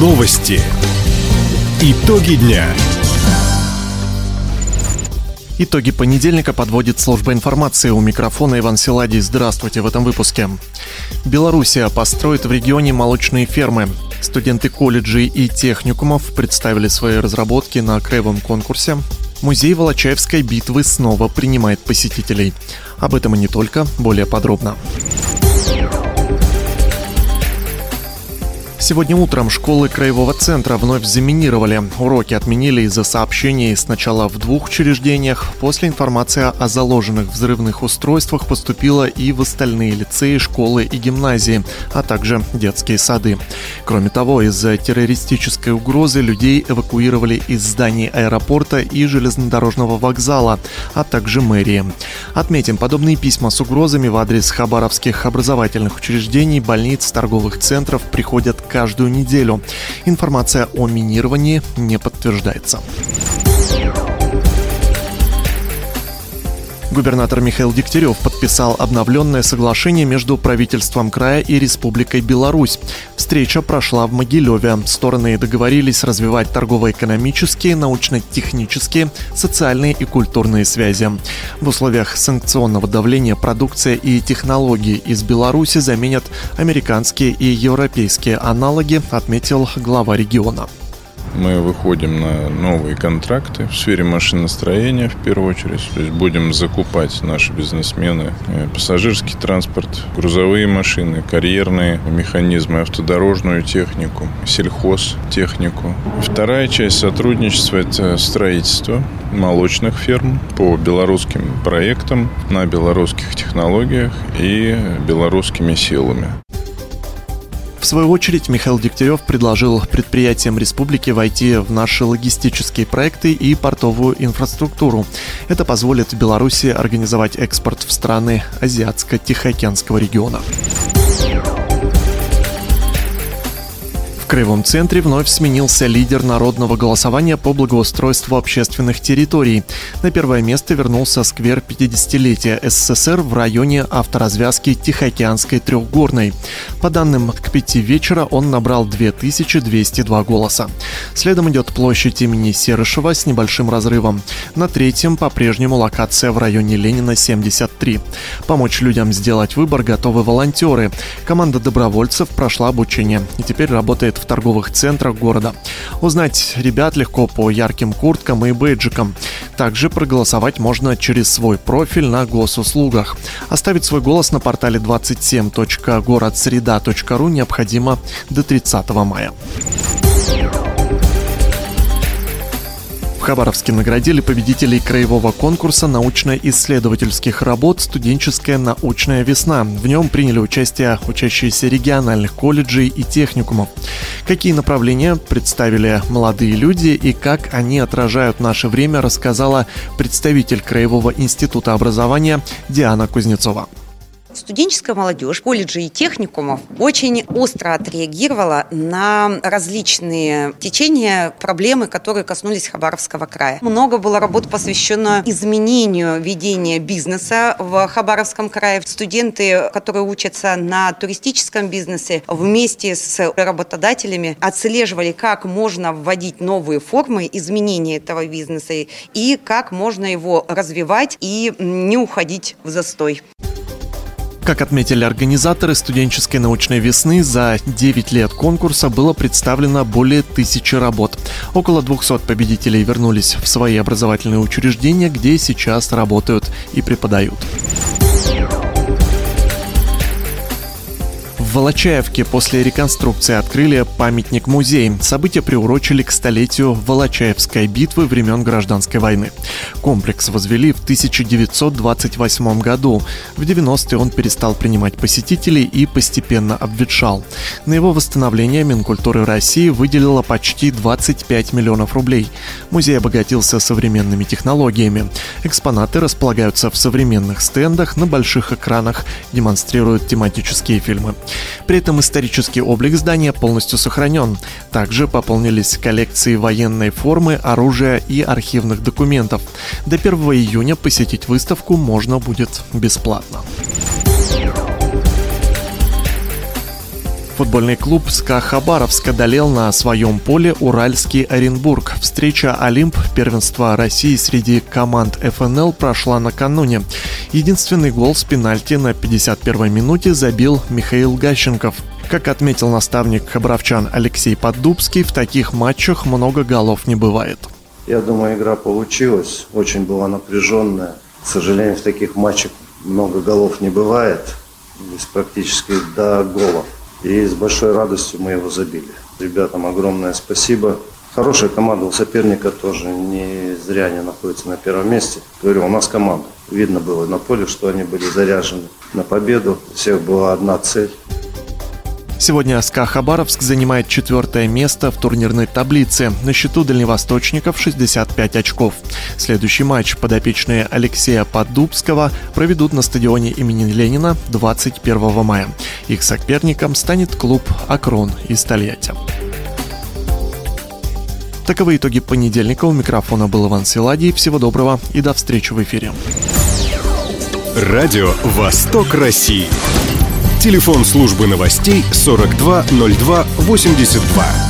Новости. Итоги дня. Итоги понедельника подводит служба информации. У микрофона Иван Силадий. Здравствуйте в этом выпуске. Белоруссия построит в регионе молочные фермы. Студенты колледжей и техникумов представили свои разработки на краевом конкурсе. Музей Волочаевской битвы снова принимает посетителей. Об этом и не только, более подробно. Сегодня утром школы Краевого центра вновь заминировали. Уроки отменили из-за сообщений сначала в двух учреждениях. После информация о заложенных взрывных устройствах поступила и в остальные лицеи, школы и гимназии, а также детские сады. Кроме того, из-за террористической угрозы людей эвакуировали из зданий аэропорта и железнодорожного вокзала, а также мэрии. Отметим, подобные письма с угрозами в адрес хабаровских образовательных учреждений, больниц, торговых центров приходят каждую неделю. Информация о минировании не подтверждается. Губернатор Михаил Дегтярев подписал обновленное соглашение между правительством края и Республикой Беларусь. Встреча прошла в Могилеве. Стороны договорились развивать торгово-экономические, научно-технические, социальные и культурные связи. В условиях санкционного давления продукция и технологии из Беларуси заменят американские и европейские аналоги, отметил глава региона. Мы выходим на новые контракты в сфере машиностроения в первую очередь. То есть будем закупать наши бизнесмены э, пассажирский транспорт, грузовые машины, карьерные механизмы, автодорожную технику, сельхозтехнику. Вторая часть сотрудничества – это строительство молочных ферм по белорусским проектам на белорусских технологиях и белорусскими силами. В свою очередь, Михаил Дегтярев предложил предприятиям республики войти в наши логистические проекты и портовую инфраструктуру. Это позволит Беларуси организовать экспорт в страны Азиатско-Тихоокеанского региона. Краевом центре вновь сменился лидер народного голосования по благоустройству общественных территорий. На первое место вернулся сквер 50-летия СССР в районе авторазвязки Тихоокеанской трехгорной. По данным к пяти вечера он набрал 2202 голоса. Следом идет площадь имени Серышева с небольшим разрывом. На третьем по-прежнему локация в районе Ленина 73. Помочь людям сделать выбор готовы волонтеры. Команда добровольцев прошла обучение и теперь работает в торговых центрах города. Узнать ребят легко по ярким курткам и бейджикам. Также проголосовать можно через свой профиль на госуслугах. Оставить свой голос на портале 27.городсреда.ру необходимо до 30 мая. Хабаровске наградили победителей краевого конкурса научно-исследовательских работ «Студенческая научная весна». В нем приняли участие учащиеся региональных колледжей и техникумов. Какие направления представили молодые люди и как они отражают наше время, рассказала представитель Краевого института образования Диана Кузнецова. Студенческая молодежь колледжей и техникумов очень остро отреагировала на различные течения, проблемы, которые коснулись Хабаровского края. Много было работ посвящено изменению ведения бизнеса в Хабаровском крае. Студенты, которые учатся на туристическом бизнесе, вместе с работодателями отслеживали, как можно вводить новые формы изменения этого бизнеса и как можно его развивать и не уходить в застой. Как отметили организаторы студенческой научной весны, за 9 лет конкурса было представлено более тысячи работ. Около 200 победителей вернулись в свои образовательные учреждения, где сейчас работают и преподают. В Волочаевке после реконструкции открыли памятник-музей. События приурочили к столетию Волочаевской битвы времен Гражданской войны. Комплекс возвели в 1928 году. В 90-е он перестал принимать посетителей и постепенно обветшал. На его восстановление Минкультуры России выделила почти 25 миллионов рублей. Музей обогатился современными технологиями. Экспонаты располагаются в современных стендах, на больших экранах, демонстрируют тематические фильмы. При этом исторический облик здания полностью сохранен. Также пополнились коллекции военной формы, оружия и архивных документов. До 1 июня посетить выставку можно будет бесплатно. Футбольный клуб «СКА Хабаровск» одолел на своем поле Уральский Оренбург. Встреча «Олимп» первенства России среди команд ФНЛ прошла накануне. Единственный гол с пенальти на 51-й минуте забил Михаил Гащенков. Как отметил наставник хабаровчан Алексей Поддубский, в таких матчах много голов не бывает. Я думаю, игра получилась. Очень была напряженная. К сожалению, в таких матчах много голов не бывает. Здесь практически до гола. И с большой радостью мы его забили. Ребятам огромное спасибо. Хорошая команда у соперника тоже не зря они находятся на первом месте. Говорю, у нас команда. Видно было на поле, что они были заряжены на победу. У всех была одна цель. Сегодня СКА Хабаровск занимает четвертое место в турнирной таблице. На счету дальневосточников 65 очков. Следующий матч подопечные Алексея Поддубского проведут на стадионе имени Ленина 21 мая. Их соперником станет клуб «Акрон» из Тольятти. Таковы итоги понедельника. У микрофона был Иван Силадий. Всего доброго и до встречи в эфире. Радио «Восток России». Телефон службы новостей 420282.